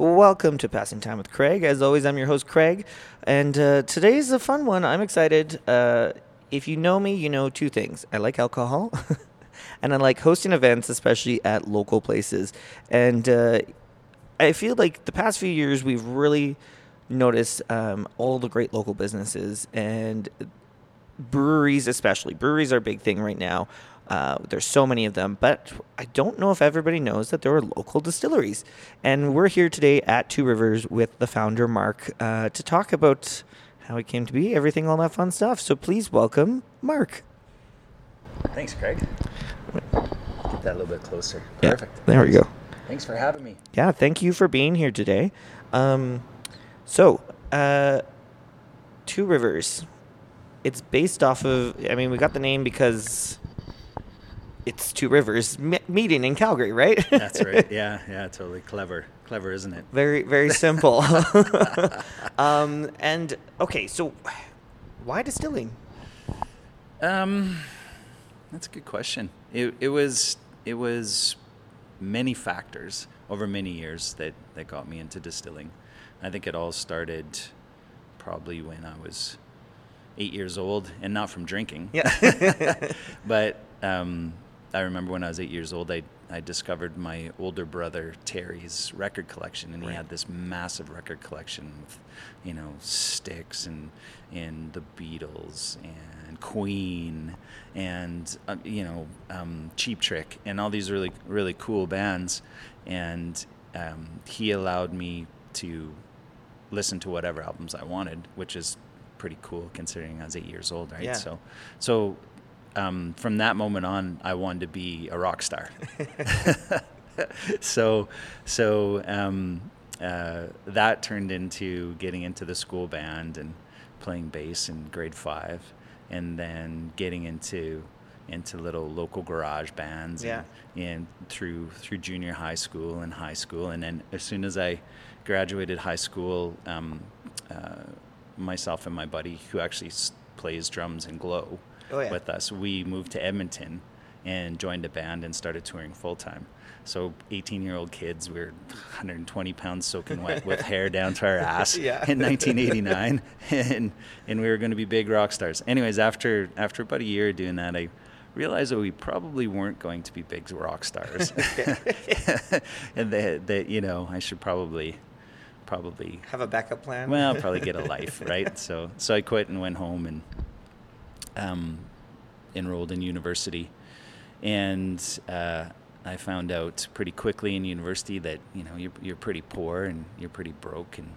Welcome to Passing Time with Craig. As always, I'm your host, Craig, and uh, today's a fun one. I'm excited. Uh, if you know me, you know two things I like alcohol, and I like hosting events, especially at local places. And uh, I feel like the past few years, we've really noticed um, all the great local businesses and breweries, especially. Breweries are a big thing right now. Uh, there's so many of them, but I don't know if everybody knows that there are local distilleries. And we're here today at Two Rivers with the founder, Mark, uh, to talk about how it came to be, everything, all that fun stuff. So please welcome Mark. Thanks, Craig. Get that a little bit closer. Yeah, Perfect. there we go. Thanks for having me. Yeah, thank you for being here today. Um, so, uh, Two Rivers. It's based off of. I mean, we got the name because it's Two Rivers me- meeting in Calgary, right? That's right. Yeah, yeah, totally clever. Clever, isn't it? very, very simple. um, and okay, so why distilling? Um, that's a good question. It, it was it was many factors over many years that that got me into distilling. I think it all started probably when I was eight years old, and not from drinking. Yeah. but um, I remember when I was eight years old, I, I discovered my older brother Terry's record collection, and he Right. had this massive record collection with, you know, Styx and and the Beatles and Queen and uh, you know um, Cheap Trick and all these really really cool bands, and um, he allowed me to listen to whatever albums I wanted, which is pretty cool considering I was eight years old, right? Yeah. So, so um, from that moment on, I wanted to be a rock star. so, so um, uh, that turned into getting into the school band and playing bass in grade five, and then getting into into little local garage bands Yeah. and, and through through junior high school and high school, and then as soon as I graduated high school, um, uh, myself and my buddy, who actually plays drums in Glow Oh, yeah. with us, we moved to Edmonton and joined a band and started touring full time. So 18 year old kids, we were 120 pounds soaking wet with hair down to our ass Yeah. in 1989, and and we were going to be big rock stars. Anyways, after after about a year of doing that, I realized that we probably weren't going to be big rock stars, and that that you know I should probably probably Have a backup plan? well probably get a life right. So so I quit and went home and um, enrolled in university, and uh, I found out pretty quickly in university that you know you're you're pretty poor and you're pretty broke and.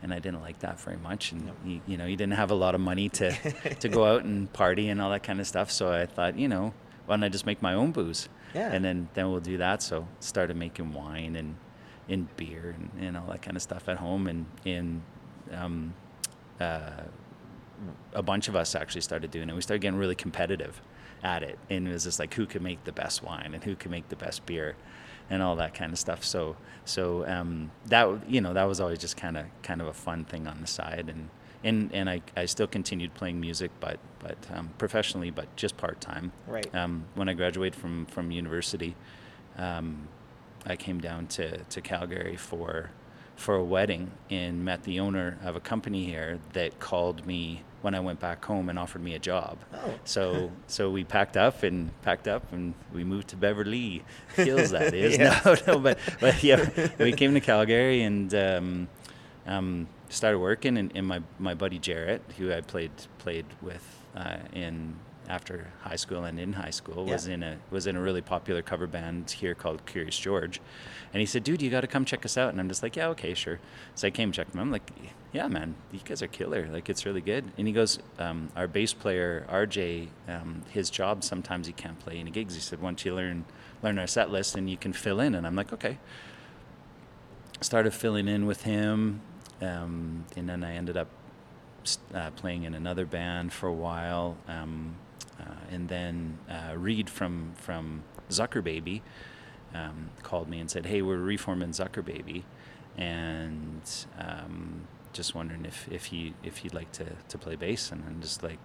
And I didn't like that very much, and you, you know, you didn't have a lot of money to, to go out and party and all that kind of stuff. So I thought, you know, why don't I just make my own booze? Yeah. And then then we'll do that. So started making wine and and beer and, and all that kind of stuff at home, and and um, uh, a bunch of us actually started doing it. We started getting really competitive at it, and it was just like who could make the best wine and who could make the best beer, and all that kind of stuff. So so um, that you know that was always just kind of kind of a fun thing on the side, and and and I, I still continued playing music, but but um, professionally, but just part time. Right. Um, when I graduated from from university, um, I came down to, to Calgary for for a wedding and met the owner of a company here that called me when I went back home and offered me a job. Oh. So so we packed up and packed up and we moved to Beverly Hills. That is Yeah. no no but but yeah we came to Calgary and um, um, started working and, and my my buddy Jarrett who I played played with uh, in after high school and in high school was Yeah. in a was in a really popular cover band here called Curious George, and he said, "Dude, you got to come check us out." And I'm just like, "Yeah, okay, sure." So I came checked them. I'm like, "Yeah, man, you guys are killer. Like, it's really good." And he goes, um, "Our bass player RJ, um, his job sometimes he can't play any gigs." He said, "Once you learn learn our set list, and you can fill in." And I'm like, "Okay." Started filling in with him, um, and then I ended up uh, playing in another band for a while, um, and then uh, Reed from from Zuckerbaby um, called me and said, "Hey, we're reforming Zuckerbaby, and um, just wondering if if he if he'd like to to play bass." And I'm just like,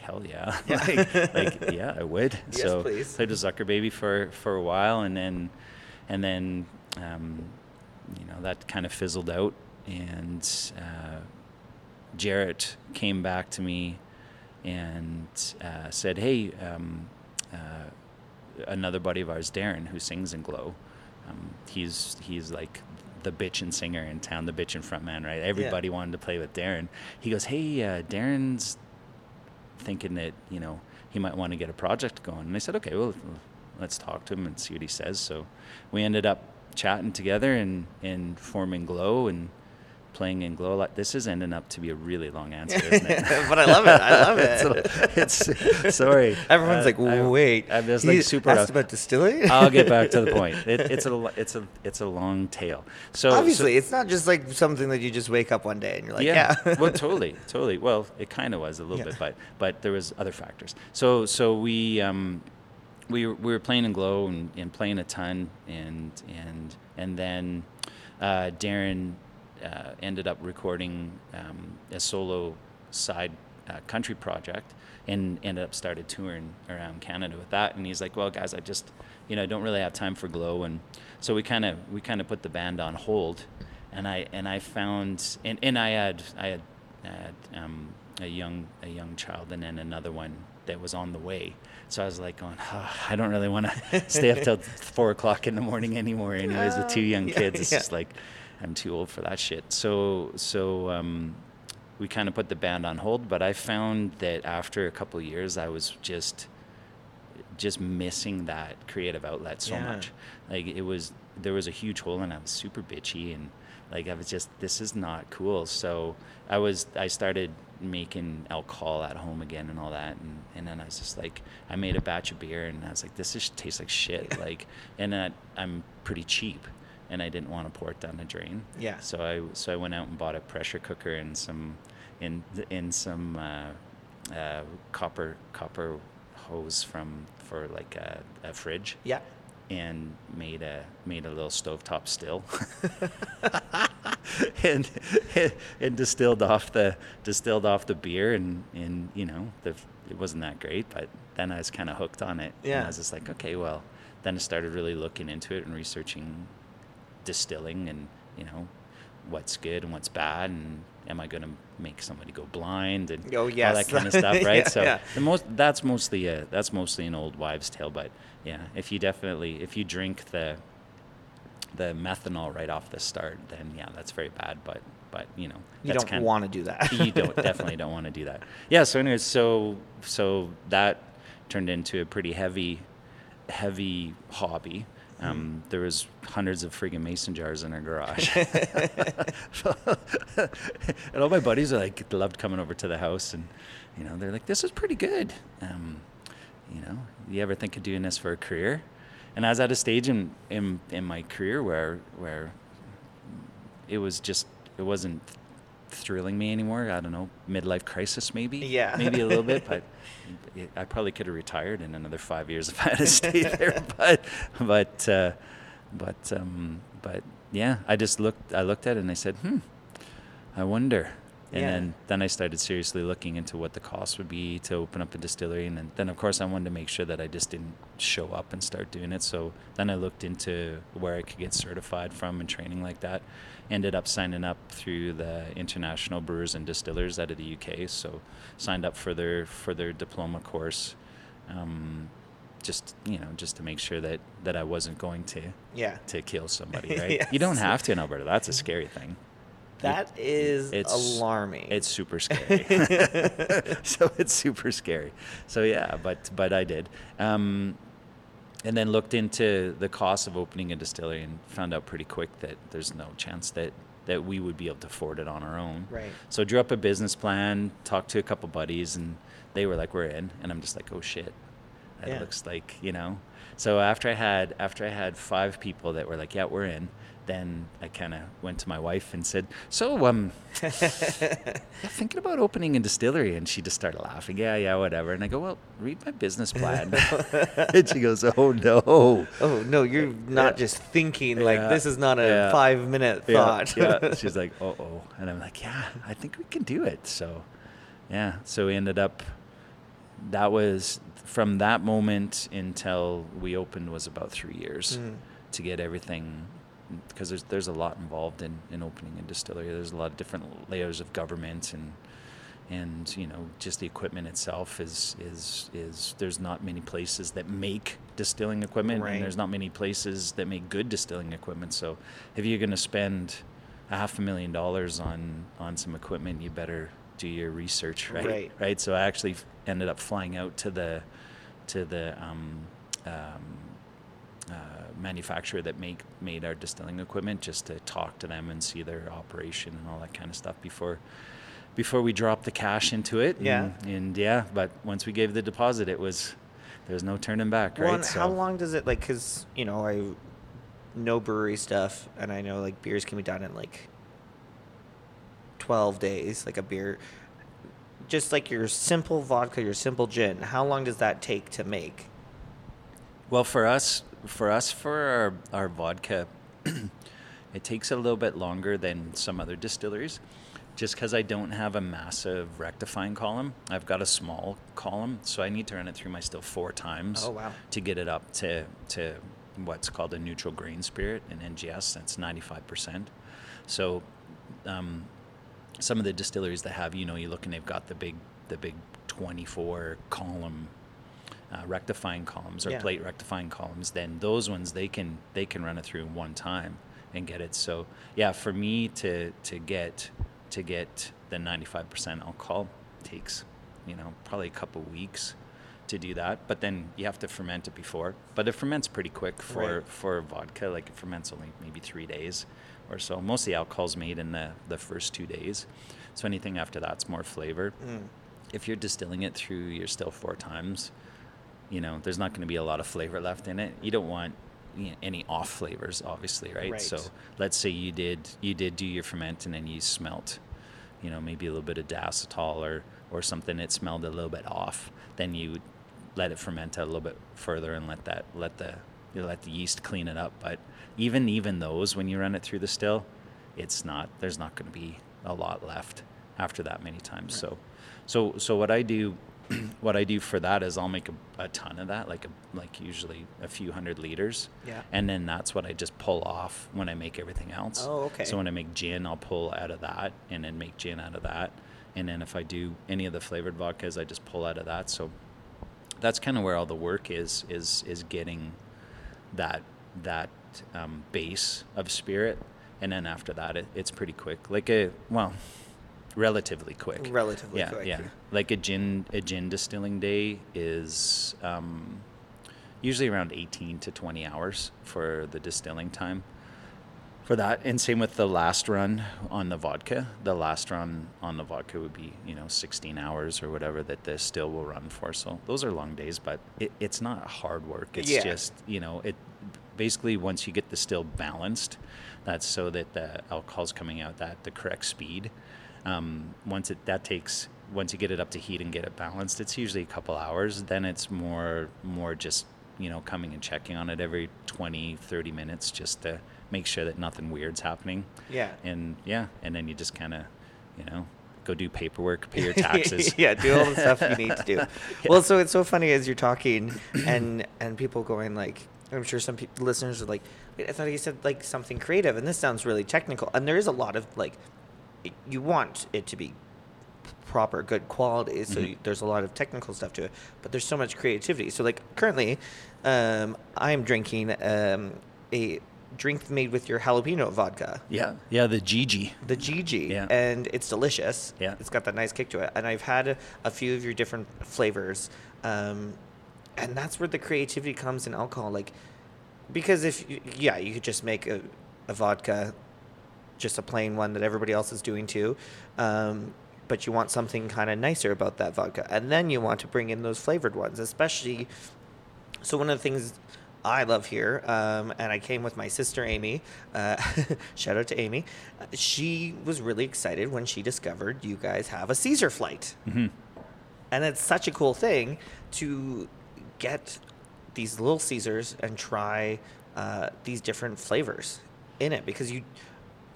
"Hell yeah, Yeah. like, like yeah, I would." Yes, so please. played with Zuckerbaby for for a while, and then and then. Um, you know that kind of fizzled out, and uh, Jarrett came back to me and uh, said, "Hey, um, uh, another buddy of ours, Darren, who sings in Glow, um, he's he's like the bitch and singer in town, the bitch and frontman, right? Everybody wanted to play with Darren. He goes, "Hey, uh, Darren's thinking that you know he might want to get a project going," and I said, "Okay, well, let's talk to him and see what he says." So we ended up chatting together and and forming Glow and playing in glow light. This is ending up to be a really long answer, isn't it? but I love it. I love it. it's, it's sorry. Everyone's Uh, like, I- wait. I'm just like super. asked rough. about distilling. I'll get back to the point. It, it's a it's a it's a long tail. So Obviously, it's not just like something that you just wake up one day and you're like, yeah. well, totally, totally. Well, it kind of was a little Yeah. bit, but but there was other factors. So so we um, we were, we were playing in Glow and, and playing a ton, and and and then uh, Darren uh, ended up recording um, a solo side uh, country project and ended up started touring around Canada with that. And he's like, "Well, guys, I just you know don't really have time for Glow," and so we kind of we kind of put the band on hold. And I and I found and, and I had I had, I had um, a young a young child and then another one that was on the way. So I was like going, "Ah, I don't really want to stay up till four o'clock in the morning anymore. Anyways, with two young kids, it's yeah. just like I'm too old for that shit. So so um, we kind of put the band on hold. But I found that after a couple of years, I was just just missing that creative outlet so Yeah. much. Like it was there was a huge hole and I was super bitchy and like I was just this is not cool. So I was I started making alcohol at home again and all that and, and then I was just like I made a batch of beer and I was like this just tastes like shit like and I, I'm pretty cheap and I didn't want to pour it down the drain. Yeah. So I so I went out and bought a pressure cooker and some in in some uh, uh, copper copper hose from for like a, a fridge yeah. and made a made a little stovetop still and and distilled off the distilled off the beer and and you know the it wasn't that great but then I was kind of hooked on it and Yeah. I was just like okay well then I started really looking into it and researching distilling and you know what's good and what's bad and am I going to make somebody go blind and Oh, all that kind of stuff right Yeah, so yeah. the most that's mostly a that's mostly an old wives tale but yeah if you definitely if you drink the the methanol right off the start then yeah that's very bad but but you know You don't want to do that. you don't definitely don't want to do that yeah so anyways so so that turned into a pretty heavy heavy hobby. Um, there was hundreds of friggin' mason jars in our garage. And all my buddies are like loved coming over to the house and you know they're like this is pretty good. Um, you know you ever think of doing this for a career? And i was at a stage in, in, in my career where where it was just it wasn't thrilling me anymore i don't know midlife crisis maybe Yeah. maybe a little bit but i probably could have retired in another five years if i had stayed there but but uh, but um, but yeah i just looked i looked at it and i said hmm i wonder and Yeah. then then i started seriously looking into what the cost would be to open up a distillery. And then, then of course i wanted to make sure that i just didn't show up and start doing it. So then i looked into where i could get certified from and training like that. Ended up signing up through the international brewers and distillers out of the uk so signed up for their for their diploma course um, just you know just to make sure that that i wasn't going to yeah. to kill somebody right? You don't have to in alberta. That's a scary thing That is It's- alarming. it's super scary. so it's super scary. So yeah, but but I did. Um, and then looked into the cost of opening a distillery and found out pretty quick that there's no chance that that we would be able to afford it on our own. right. So drew up a business plan, talked to a couple buddies, and they were like, "We're in," and I'm just like, "Oh shit, that Yeah. looks like you know." So after I had after I had five people that were like, "Yeah, we're in," then I kind of went to my wife and said, "So um, yeah, thinking about opening a distillery," and she just started laughing. Yeah, yeah, whatever. And I go, "Well, read my business plan," and she goes, "Oh no." Oh no, you're not Yeah. just thinking like Yeah. this is not a Yeah. five minute Yeah, thought. yeah. She's like, oh, oh. And I'm like, yeah, I think we can do it. So, yeah. So we ended up, that was from that moment until we opened was about three years Mm. to get everything because there's there's a lot involved in, in opening a distillery. There's a lot of different layers of government and and you know just the equipment itself is is is there's not many places that make distilling equipment Right. and there's not many places that make good distilling equipment. So if you're going to spend a half a million dollars on on some equipment, you better do your research, right? Right. Right. So I actually ended up flying out to the to the um, um, manufacturer that make made our distilling equipment just to talk to them and see their operation and all that kind of stuff before before we dropped the cash into it. Yeah. And, and yeah, but once we gave the deposit, it was there was no turning back, right? Well, and how long does it like? Because you know, I know brewery stuff, and I know like beers can be done in like twelve days. Like a beer, just like your simple vodka, your simple gin. How long does that take to make? Well, for us, for us, for our, our vodka, it takes a little bit longer than some other distilleries, just because I don't have a massive rectifying column. I've got a small column, so I need to run it through my still four times Oh, wow. to get it up to to what's called a neutral grain spirit in NGS. That's ninety five percent. So, um, some of the distilleries that have, you know, you look and they've got the big the big twenty four column uh, rectifying columns or Yeah. plate rectifying columns, then those ones they can they can run it through in one time and get it. So yeah, for me to to get to get the 95% alcohol takes you know probably a couple weeks to do that. But then you have to ferment it before. But it ferments pretty quick for Right. for vodka. Like it ferments only maybe three days or so. Most of the alcohol's made in the the first two days. So anything after that's more flavor Mm. if you're distilling it through your still four times, you know, there's not going to be a lot of flavor left in it. You don't want you know, any off flavors, obviously, right? Right. So let's say you did you did do your ferment and then you smelt, you know, maybe a little bit of diacetyl or or something that smelled a little bit off. Then you let it ferment a little bit further and let that let the you let the yeast clean it up. But even even those when you run it through the still, it's not there's not going to be a lot left after that many times. So so so what I do what I do for that is I'll make a, a ton of that, like a, like usually a few hundred liters. Yeah. And then that's what I just pull off when I make everything else. Oh, okay. So when I make gin, I'll pull out of that and then make gin out of that. And then if I do any of the flavored vodkas, I just pull out of that. So that's kind of where all the work is is is getting that that um, base of spirit, and then after that, it, it's pretty quick. Like a well, relatively quick. Relatively yeah, quick. Yeah, yeah. Like a gin a gin distilling day is um, usually around eighteen to twenty hours for the distilling time. For that, and same with the last run on the vodka. The last run on the vodka would be, you know, 16 hours or whatever that the still will run for. So those are long days, but it, it's not hard work. It's Yeah. just, you know, it basically once you get the still balanced, that's so that the alcohol's coming out at the correct speed. Um, once it that takes once you get it up to heat and get it balanced, it's usually a couple hours. Then it's more more just you know coming and checking on it every 20 30 minutes just to make sure that nothing weird's happening Yeah. and yeah and then you just kind of you know go do paperwork pay your taxes yeah, do all the stuff you need to do. Well, so it's so funny as you're talking, and and people going like, I'm sure some people, listeners are like, I thought he said like something creative, and this sounds really technical. And there is a lot of like, it- you want it to be proper, good quality. So Mhm. you, there's a lot of technical stuff to it, but there's so much creativity. So like currently, um, I'm drinking um, a drink made with your jalapeno vodka yeah yeah the gg the GG, Yeah. and it's delicious. Yeah. it's got that nice kick to it. And I've had a, a few of your different flavors, um, and that's where the creativity comes in alcohol. Like, because if you, yeah, you could just make a, a vodka, just a plain one that everybody else is doing too, um, but you want something kind of nicer about that vodka, and then you want to bring in those flavored ones, especially. So one of the things I love here, um, and I came with my sister Amy. Uh, shout out to Amy. She was really excited when she discovered you guys have a Caesar flight, hmm and it's such a cool thing to get these little Caesars and try uh, these different flavors in it because you.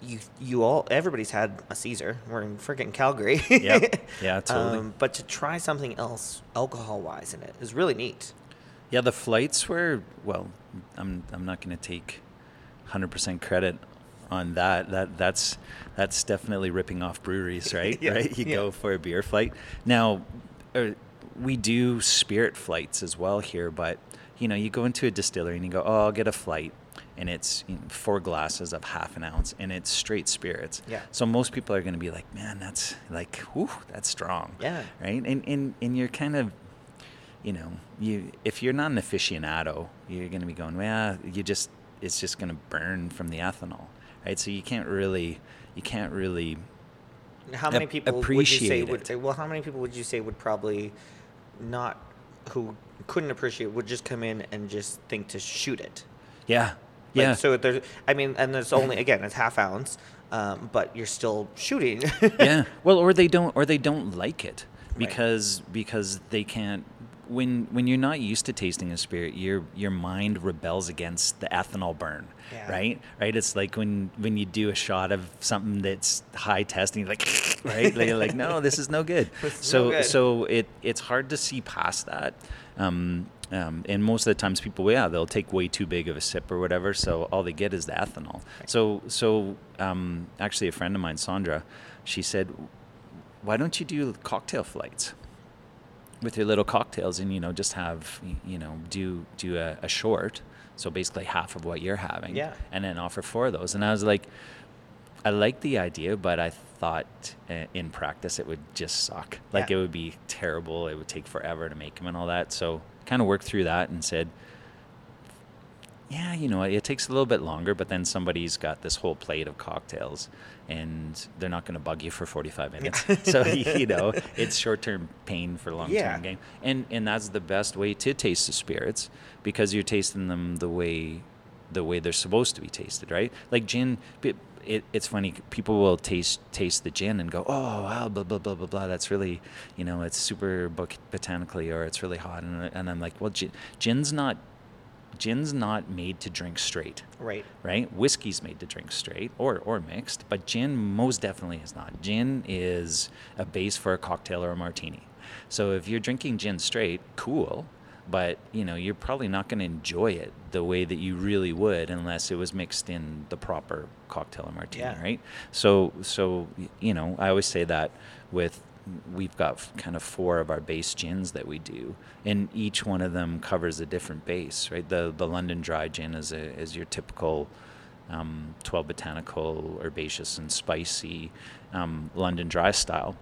You, you all, everybody's had a Caesar. We're in freaking Calgary. Yep. Yeah, totally. Um, but to try something else alcohol wise in it is really neat. Yeah, the flights were well. I'm I'm not going to take 100% credit on that. That that's that's definitely ripping off breweries, right? Yeah, Right. You yeah. go for a beer flight. Now, uh, we do spirit flights as well here, but you know, you go into a distillery and you go, "Oh, I'll get a flight." And it's you know, four glasses of half an ounce, and it's straight spirits. Yeah. So most people are going to be like, "Man, that's like, whew, that's strong." Yeah. Right. And and and you're kind of you know, you if you're not an aficionado, you're going to be going, well, you just it's just going to burn from the ethanol, right? So you can't really you can't really How many people would you say appreciate would say? Well, how many people would you say would probably not who couldn't appreciate would just come in and just think to shoot it? yeah Like, yeah So there's, I mean, and there's only again it's half ounce, um, but you're still shooting. yeah. Well, or they don't, or they don't like it Right. because because they can't. When when you're not used to tasting a spirit, your your mind rebels against the ethanol burn, Yeah. right? Right. It's like when when you do a shot of something that's high testing, like right, Like, like no, this is no good. Is so no good. so it it's hard to see past that. Um, um, and most of the times people, yeah, they'll take way too big of a sip or whatever. So all they get is the ethanol. So, so um, actually, a friend of mine, Sandra, she said, "Why don't you do cocktail flights with your little cocktails, and you know, just have you know, do do a, a short, so basically half of what you're having, Yeah. and then offer four of those." And I was like, I like the idea, but I thought uh, in practice it would just suck. Like Yeah. it would be terrible. It would take forever to make them and all that. So kind of worked through that and said, yeah, you know, it takes a little bit longer, but then somebody's got this whole plate of cocktails and they're not going to bug you for 45 minutes. so, you know, it's short-term pain for long-term Yeah. gain. And and that's the best way to taste the spirits because you're tasting them the way the way they're supposed to be tasted, right? Like gin it, it's funny. People will taste taste the gin and go, "Oh, wow, blah blah blah blah blah." That's really, you know, it's super bot- botanically, or it's really hot. And, and I'm like, well, gin, gin's not, gin's not made to drink straight, right. right? Whiskey's made to drink straight or or mixed, but gin most definitely is not. Gin is a base for a cocktail or a martini. So if you're drinking gin straight, cool, but you know you're probably not going to enjoy it the way that you really would unless it was mixed in the proper cocktail or martini, Yeah. right? So so you know I always say that with we've got kind of four of our base gins that we do, and each one of them covers a different base, right? The the London Dry Gin is a, is your typical um, 12 botanical, herbaceous, and spicy um, London Dry style.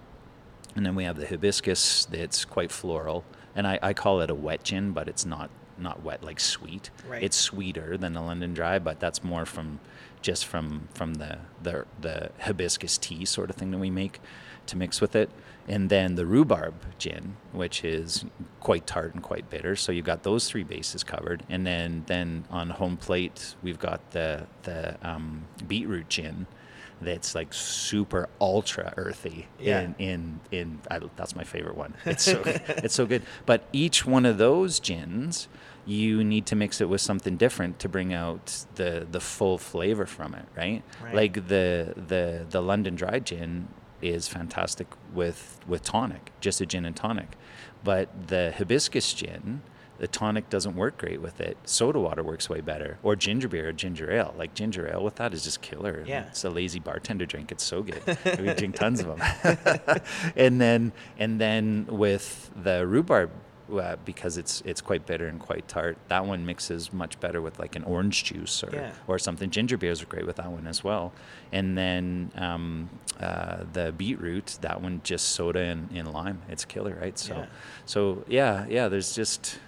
And then we have the hibiscus that's quite floral. And I, I call it a wet gin, but it's not not wet like sweet. Right. It's sweeter than the London Dry, but that's more from just from from the, the the hibiscus tea sort of thing that we make to mix with it. And then the rhubarb gin, which is quite tart and quite bitter. So you've got those three bases covered. And then then on home plate we've got the the um, beetroot gin that's like super ultra earthy Yeah. in in in I, that's my favorite one. It's so it's so good. But each one of those gins you need to mix it with something different to bring out the the full flavor from it right, Right. like the the the london dry gin is fantastic with with tonic just a gin and tonic. But the hibiscus gin the tonic doesn't work great with it. Soda water works way better, or ginger beer or ginger ale. Like ginger ale with that is just killer. Yeah. It's a lazy bartender drink. It's so good. we drink tons of them. and then and then with the rhubarb, uh, because it's it's quite bitter and quite tart. That one mixes much better with like an orange juice or Yeah. or something. Ginger beers are great with that one as well. And then um, uh, the beetroot, that one just soda and, and lime. It's killer, right? So Yeah. so yeah, yeah. There's just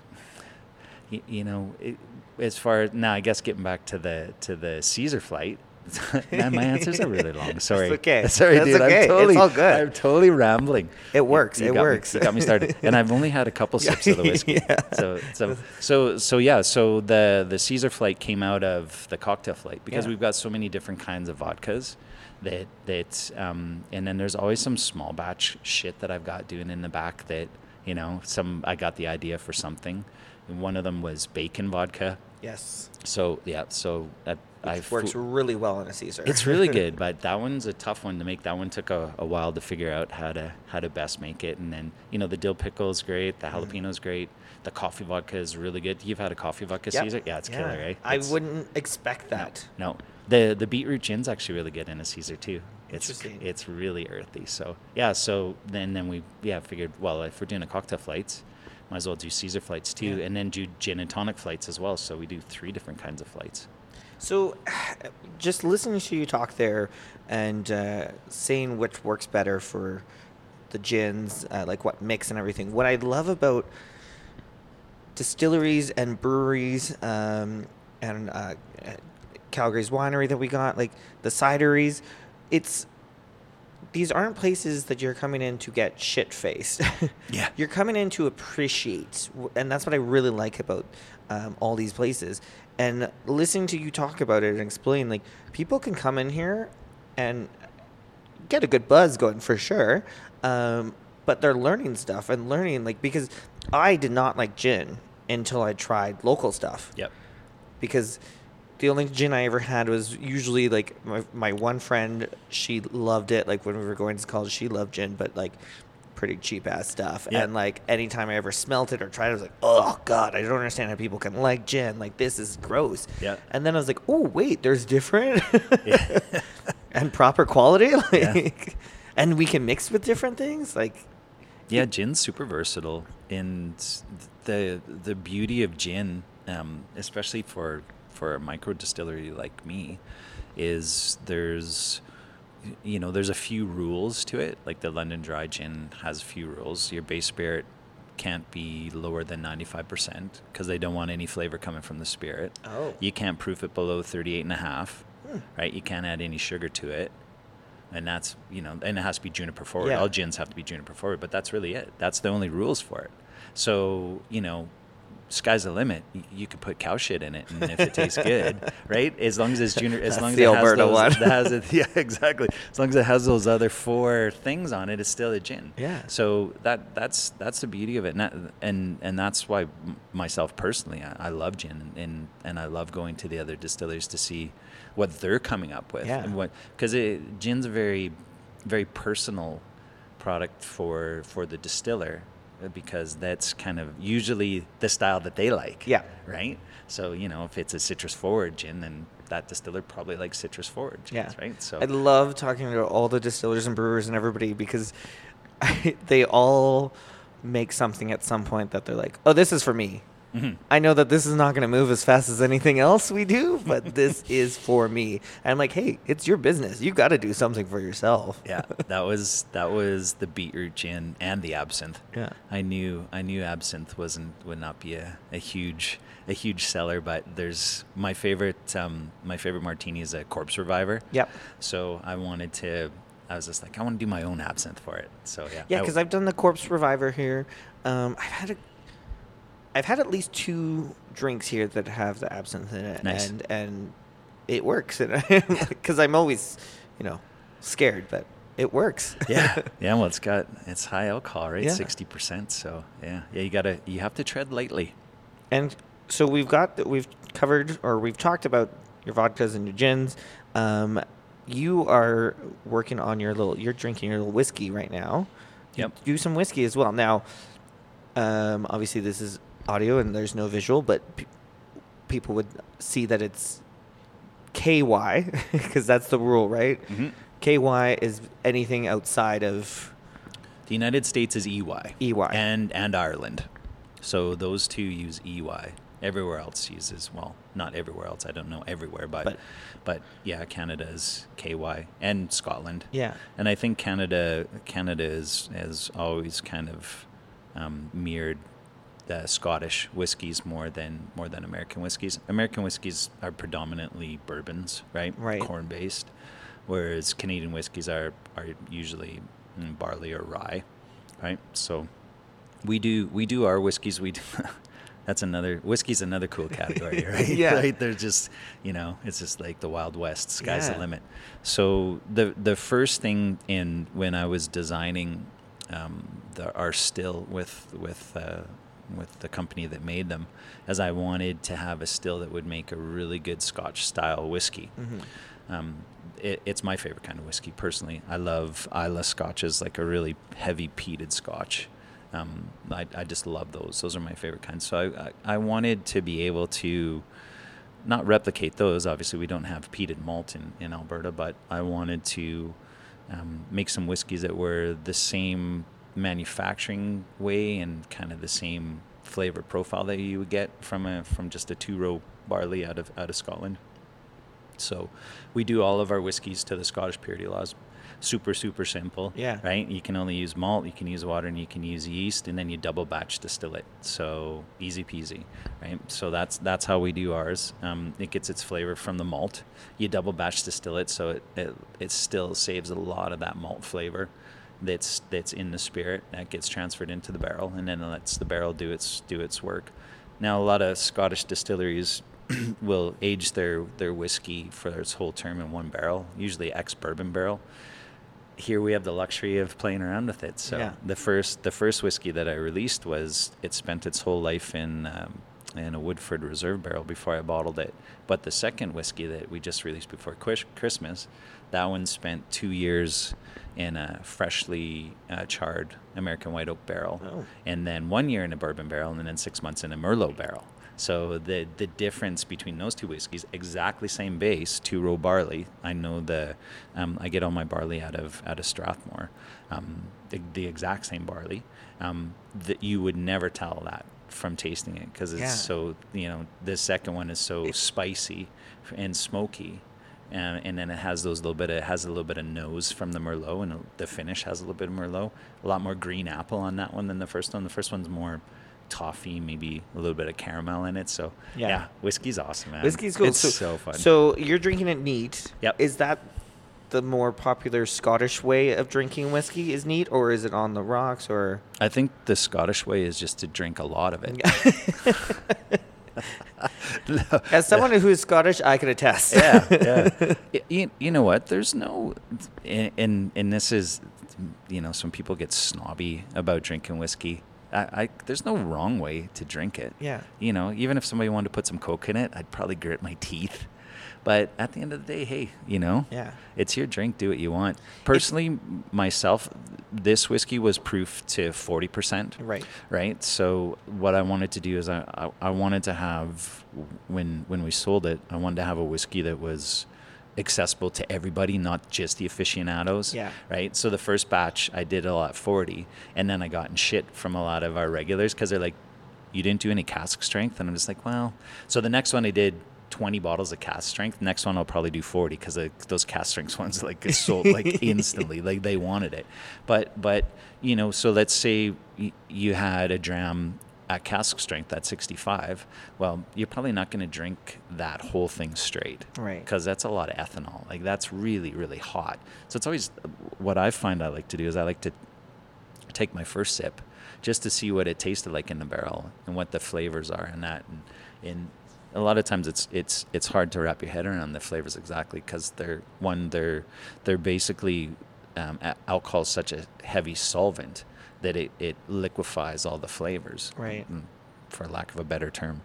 you, you know, it, as far as now, I guess getting back to the to the Caesar flight. Man, my answers are really long. Sorry. okay. Sorry, That's dude. okay. I'm It's totally, all good. I'm totally rambling. It works. You It got me- works. you got me started, and I've only had a couple sips of the whiskey. Yeah. So, so, so, so, yeah. So the the Caesar flight came out of the cocktail flight because Yeah. we've got so many different kinds of vodkas that that um, and then there's always some small batch shit that I've got doing in the back that you know some I got the idea for something. And one of them was bacon vodka. Yes. So yeah, so I, I It works flew- really well in a Caesar. It's really good, but that one's a tough one to make. That one took a, a while to figure out how to how to best make it. And then you know the dill pickle is great, the mm-hmm. jalapeno is great, the coffee vodka is really good. You've had a coffee vodka Yep. Caesar, yeah, it's killer, right? I wouldn't expect that. No, the the beetroot gin's actually really good in a Caesar too. It's it's really earthy. So yeah, so then then we yeah figured well if we're doing a cocktail flights, might as well do Caesar flights too, Yeah. and then do gin and tonic flights as well. So we do three different kinds of flights. So, just listening to you talk there and uh, saying which works better for the gins, uh, like what mix and everything. What I love about distilleries and breweries um, and uh, uh, Calgary's winery that we got, like the cideries, it's these aren't places that you're coming in to get shit faced. Yeah. You're coming in to appreciate, and that's what I really like about um, all these places. And listening to you talk about it and explain, like people can come in here and get a good buzz going for sure, um, but they're learning stuff and learning like because I did not like gin until I tried local stuff Yep. because the only gin I ever had was usually like my, my one friend, she loved it. Like when we were going to college, she loved gin, but like pretty cheap ass stuff. Yeah. And like anytime I ever smelt it or tried it, I was like, oh God, I don't understand how people can like gin. Like this is gross. Yeah. And then I was like, oh, wait, there's different Yeah. and proper quality. Yeah. Like, and we can mix with different things. Like, Yeah, gin's super versatile, and the the beauty of gin, um, especially for for a micro distillery like me, is there's you know there's a few rules to it. Like the London Dry Gin has a few rules. Your base spirit can't be lower than 95% because they don't want any flavor coming from the spirit. Oh. You can't proof it below 38 and a half, Hmm. right? You can't add any sugar to it. And that's, you know, and it has to be juniper forward. Yeah. All gins have to be juniper forward, but that's really it. That's the only rules for it. So, you know, sky's the limit. You could put cow shit in it, and if it tastes good, right? As long as it's juniper, as That's long as the it has Alberta those, one. has it, yeah, exactly. As long as it has those other four things on it, it's still a gin. Yeah. So that that's that's the beauty of it, and that, and, and that's why myself personally, I, I love gin, and, and I love going to the other distillers to see what they're coming up with, Yeah. and what because gin's a very very personal product for for the distiller because that's kind of usually the style that they like. Yeah. Right. So you know, if it's a citrus forward gin, then that distiller probably likes citrus forward gins, Yeah. right? So I love talking to all the distillers and brewers and everybody because they all make something at some point that they're like, oh, this is for me. Mhm. I know that this is not going to move as fast as anything else we do, but this is for me. And I'm like, hey, it's your business. You got to do something for yourself. yeah, that was that was the beetroot gin and the absinthe. Yeah. I knew I knew absinthe wasn't would not be a, a huge a huge seller, but there's my favorite um, my favorite martini is a corpse reviver. Yep. So I wanted to. I was just like, I want to do my own absinthe for it. So yeah. Yeah, because I've done the corpse reviver here. Um, I've had a, I've had at least two drinks here that have the absinthe in it, Nice. and and it works. Because I'm always, you know, scared, but it works. yeah, yeah. Well, it's got it's high alcohol, right? Yeah. Sixty percent. So yeah, yeah. You gotta you have to tread lightly. And so we've got we've covered or we've talked about your vodkas and your gins. Um, you are working on your little. You're drinking your little whiskey right now. You Yep. Do some whiskey as well. Now, um, obviously this is audio and there's no visual, but pe- people would see that it's KY because that's the rule, right? Mhm. KY is anything outside of The United States is EY. EY. And and Ireland. So those two use EY. Everywhere else uses well, not everywhere else. I don't know everywhere, but But- but, yeah, Canada is KY and Scotland. yeah. And I think Canada Canada is has always kind of um, mirrored the Scottish whiskies more than more than American whiskies. American whiskies are predominantly bourbons, right? Right. Corn based, whereas Canadian whiskies are are usually mm, barley or rye, right? So we do we do our whiskeys. We do, that's another whiskey's another cool category, right? Yeah. Right? They're just you know it's just like the Wild West. Sky's Yeah. the limit. So the the first thing in when I was designing um, the, our still with with uh, with the company that made them, as I wanted to have a still that would make a really good Scotch style whiskey. Mm-hmm. Um, it, it's my favorite kind of whiskey personally. I love Islay Scotches, like a really heavy peated Scotch. Um, I, I just love those. Those are my favorite kinds. So I, I, I wanted to be able to not replicate those. Obviously, we don't have peated malt in, in Alberta, but I wanted to um, make some whiskeys that were the same manufacturing way and kind of the same flavor profile that you would get from a from just a two row barley out of out of Scotland. So we do all of our whiskeys to the Scottish purity laws. Super, super simple. Yeah. Right? You can only use malt, you can use water, and you can use yeast, and then you double batch distill it. So easy peasy. Right? So that's that's how we do ours. Um, it gets its flavor from the malt. You double batch distill it, so it, it, it still saves a lot of that malt flavor that's that's in the spirit that gets transferred into the barrel and then lets the barrel do its do its work. Now a lot of Scottish distilleries will age their their whiskey for its whole term in one barrel, usually ex bourbon barrel. Here we have the luxury of playing around with it. So Yeah. the first the first whiskey that I released was it spent its whole life in um, in a Woodford Reserve barrel before I bottled it. But the second whiskey that we just released before Christmas, that one spent two years in a freshly uh, charred American white oak barrel, Oh. and then one year in a bourbon barrel, and then six months in a Merlot barrel. So the the difference between those two whiskeys, exactly same base, two row barley. I know the, um, I get all my barley out of out of Strathmore, um, the, the exact same barley. Um, that you would never tell that from tasting it because it's Yeah. so you know the second one is so spicy and smoky. And, and then it has those little bit of, it has a little bit of nose from the merlot and the finish has a little bit of merlot a lot more green apple on that one than the first one the first one's more toffee maybe a little bit of caramel in it so Yeah. yeah, whiskey's awesome man Whiskey's cool. it's so, so, fun So you're drinking it neat. Yep. Is that the more popular Scottish way of drinking whiskey? Is neat, or is it on the rocks? Or i think the scottish way is just to drink a lot of it as someone who is Scottish, I can attest. yeah, yeah. You, you know what? There's no, and, and and this is, you know, some people get snobby about drinking whiskey. I, I there's no wrong way to drink it. Yeah. You know, even if somebody wanted to put some coke in it, I'd probably grit my teeth. But at the end of the day, hey, you know, Yeah. it's your drink. Do what you want. Personally, m- myself, this whiskey was proof to forty percent Right. right so what i wanted to do is I, I i wanted to have when when we sold it i wanted to have a whiskey that was accessible to everybody not just the aficionados Yeah. right so the first batch i did a lot 40 and then i got in shit from a lot of our regulars because they're like you didn't do any cask strength and i'm just like well so the next one i did 20 bottles of cask strength. Next one i'll probably do 40 because those cask strength ones like get sold like instantly like they wanted it. But but you know so let's say y- you had a dram at cask strength at 65 well you're probably not going to drink that whole thing straight. Right. because that's a lot of ethanol. Like that's really really hot. So it's always what i find i like to do is i like to take my first sip just to see what it tasted like in the barrel and what the flavors are in that and, and a lot of times it's it's it's hard to wrap your head around the flavors exactly because they're one they're they're basically um, alcohol is such a heavy solvent that it, it liquefies all the flavors Right. mm, for lack of a better term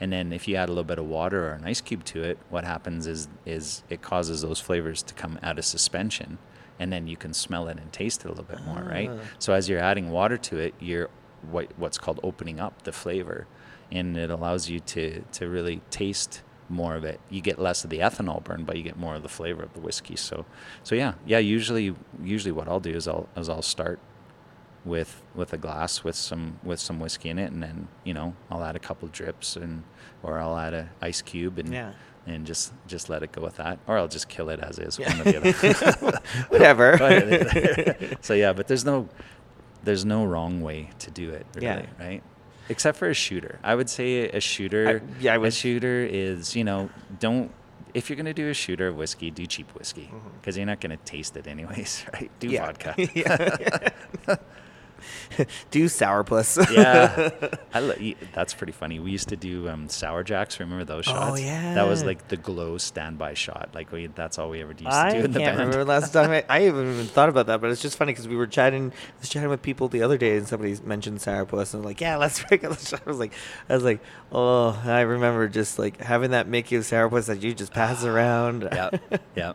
and then if you add a little bit of water or an ice cube to it what happens is is it causes those flavors to come out of suspension and then you can smell it and taste it a little bit more right Ah. so as you're adding water to it you're what, what's called opening up the flavor and it allows you to to really taste more of it you get less of the ethanol burn but you get more of the flavor of the whiskey so so yeah yeah usually usually what i'll do is i'll is i'll start with with a glass with some with some whiskey in it and then you know i'll add a couple drips and or i'll add a ice cube and Yeah. and just just let it go with that or i'll just kill it as is Yeah. one or the other Whatever. So yeah but there's no there's no wrong way to do it really Yeah. right except for a shooter i would say a shooter I- yeah, I a would- shooter is you know don't if you're going to do a shooter of whiskey do cheap whiskey mm-hmm. because you're not going to taste it anyways right do yeah. vodka yeah. do sourpuss. yeah, I lo- that's pretty funny. We used to do um, sour jacks. Remember those shots? Oh, shots? that was like the glow standby shot. Like we, that's all we ever used to I do in can't the remember last time I, I haven't even thought about that, but it's just funny because we were chatting. I was chatting with people the other day, and somebody mentioned sourpuss, and I'm like, "Yeah, let's break it." let's try." I was like, "I was like, oh, I remember just like having that Mickey of sourpuss that you just pass around." yeah, yeah,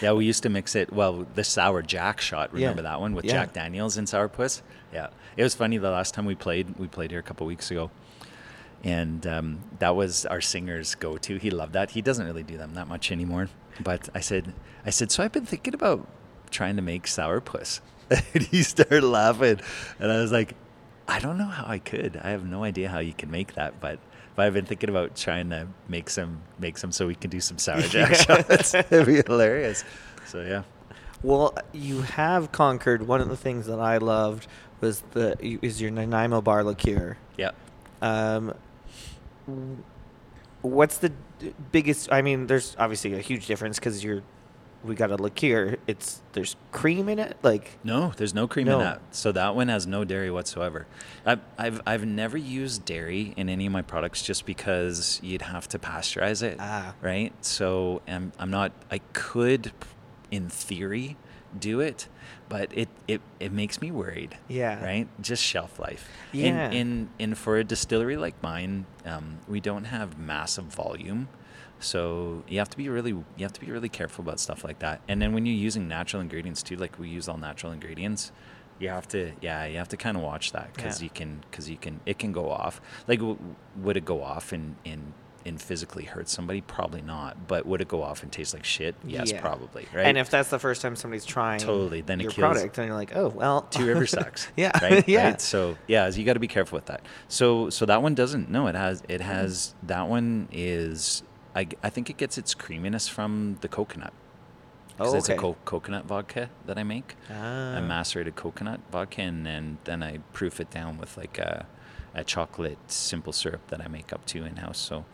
yeah. We used to mix it. Well, the sour jack shot. Yeah. Remember that one with Yeah. Jack Daniels and sour puss? Yeah, it was funny. The last time we played, we played here a couple weeks ago, and um, that was our singer's go-to. He loved that. He doesn't really do them that much anymore. But I said, I said, so I've been thinking about trying to make sour puss, and he started laughing, and I was like, I don't know how I could. I have no idea how you can make that, but. But I've been thinking about trying to make some, make some, so we can do some sour jack Yeah. shots. It'd be hilarious. So yeah. Well, you have conquered one of the things that I loved was the is your Nanaimo bar liqueur. Yeah. Um, what's the biggest? I mean, there's obviously a huge difference because you're we got a liqueur. It's there's cream in it, like No, there's no cream No. in that. So that one has no dairy whatsoever. I've, I've, I've never used dairy in any of my products just because you'd have to pasteurize it. Ah. Right? So I'm, I'm not, I could, in theory, do it, but it, it, it makes me worried. Yeah. Right? Just shelf life. Yeah. In, in, in for a distillery like mine, um, we don't have massive volume. So you have to be really you have to be really careful about stuff like that. And then when you're using natural ingredients too, like we use all natural ingredients, you have to yeah you have to kind of watch that because Yeah. you can because you can it can go off. Like w- would it go off and and and physically hurt somebody? Probably not. But would it go off and taste like shit? Yes, Yeah. probably. Right. And if that's the first time somebody's trying Totally, then it your kills- product, and you're like, oh well, Two River sucks. yeah, Right. yeah. Right? So yeah, so you got to be careful with that. So so that one doesn't. No, it has. It has. That one is. I, I think it gets its creaminess from the coconut. 'Cause Oh, it's a co- coconut vodka that I make. Ah. A macerated coconut vodka, and then, then I proof it down with like a, a chocolate simple syrup that I make up to in house. So,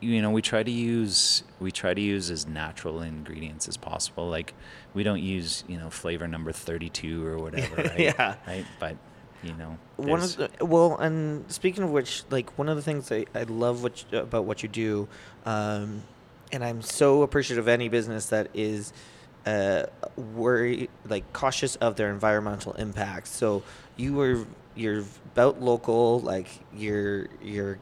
you know, we try to use we try to use as natural ingredients as possible. Like we don't use you know flavor number thirty two or whatever. Right? Yeah. Right. But you know, one of the, well, and speaking of which, like one of the things I, I love what you, about what you do, um, and I'm so appreciative of any business that is uh, worry like cautious of their environmental impacts. So you were you're about local, like you're you're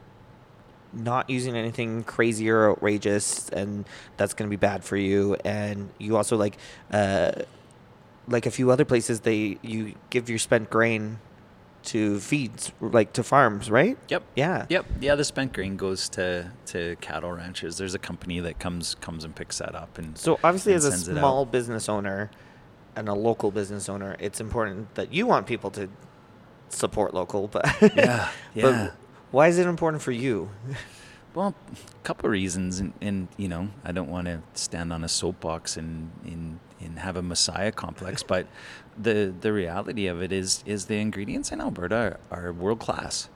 not using anything crazy or outrageous, and that's going to be bad for you. And you also like, uh, like a few other places, they you give your spent grain to feeds, like to farms, right? Yep. Yeah. Yep. Yeah, the spent grain goes to, to cattle ranches. There's a company that comes comes and picks that up and So obviously, and as a sends it out. small business owner and a local business owner, it's important that you want people to support local. But Yeah, yeah. But why is it important for you? Well, a couple of reasons, and, and you know, I don't want to stand on a soapbox and, and and have a messiah complex, but the the reality of it is is the ingredients in Alberta are, are world class.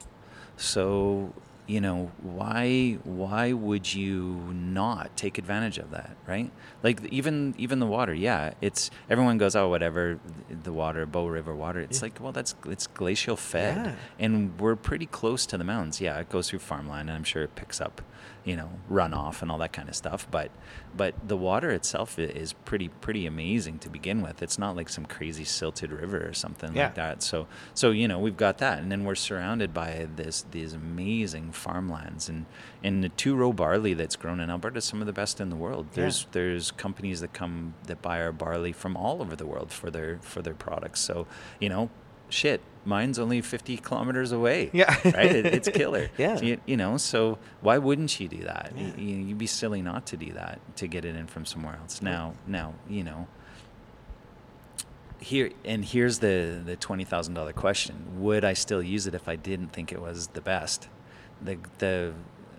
So you know why why would you not take advantage of that right like even even the water yeah it's everyone goes oh whatever the water bow river water it's Yeah. like well that's it's glacial fed Yeah. and we're pretty close to the mountains. Yeah, it goes through farmland, and I'm sure it picks up, you know, runoff and all that kind of stuff. But but the water itself is pretty pretty amazing to begin with. It's not like some crazy silted river or something Yeah. like that. So so you know we've got that, and then we're surrounded by this these amazing farmlands and and the two row barley that's grown in Alberta is some of the best in the world. Yeah. There's there's companies that come that buy our barley from all over the world for their for their products. So you know shit, mine's only 50 kilometers away. Yeah. right? It, it's killer. Yeah. So you, you know, so why wouldn't you do that? Yeah. You, you'd be silly not to do that to get it in from somewhere else. Now, now, you know, here and here's the the twenty thousand dollar question: Would I still use it if I didn't think it was the best? The the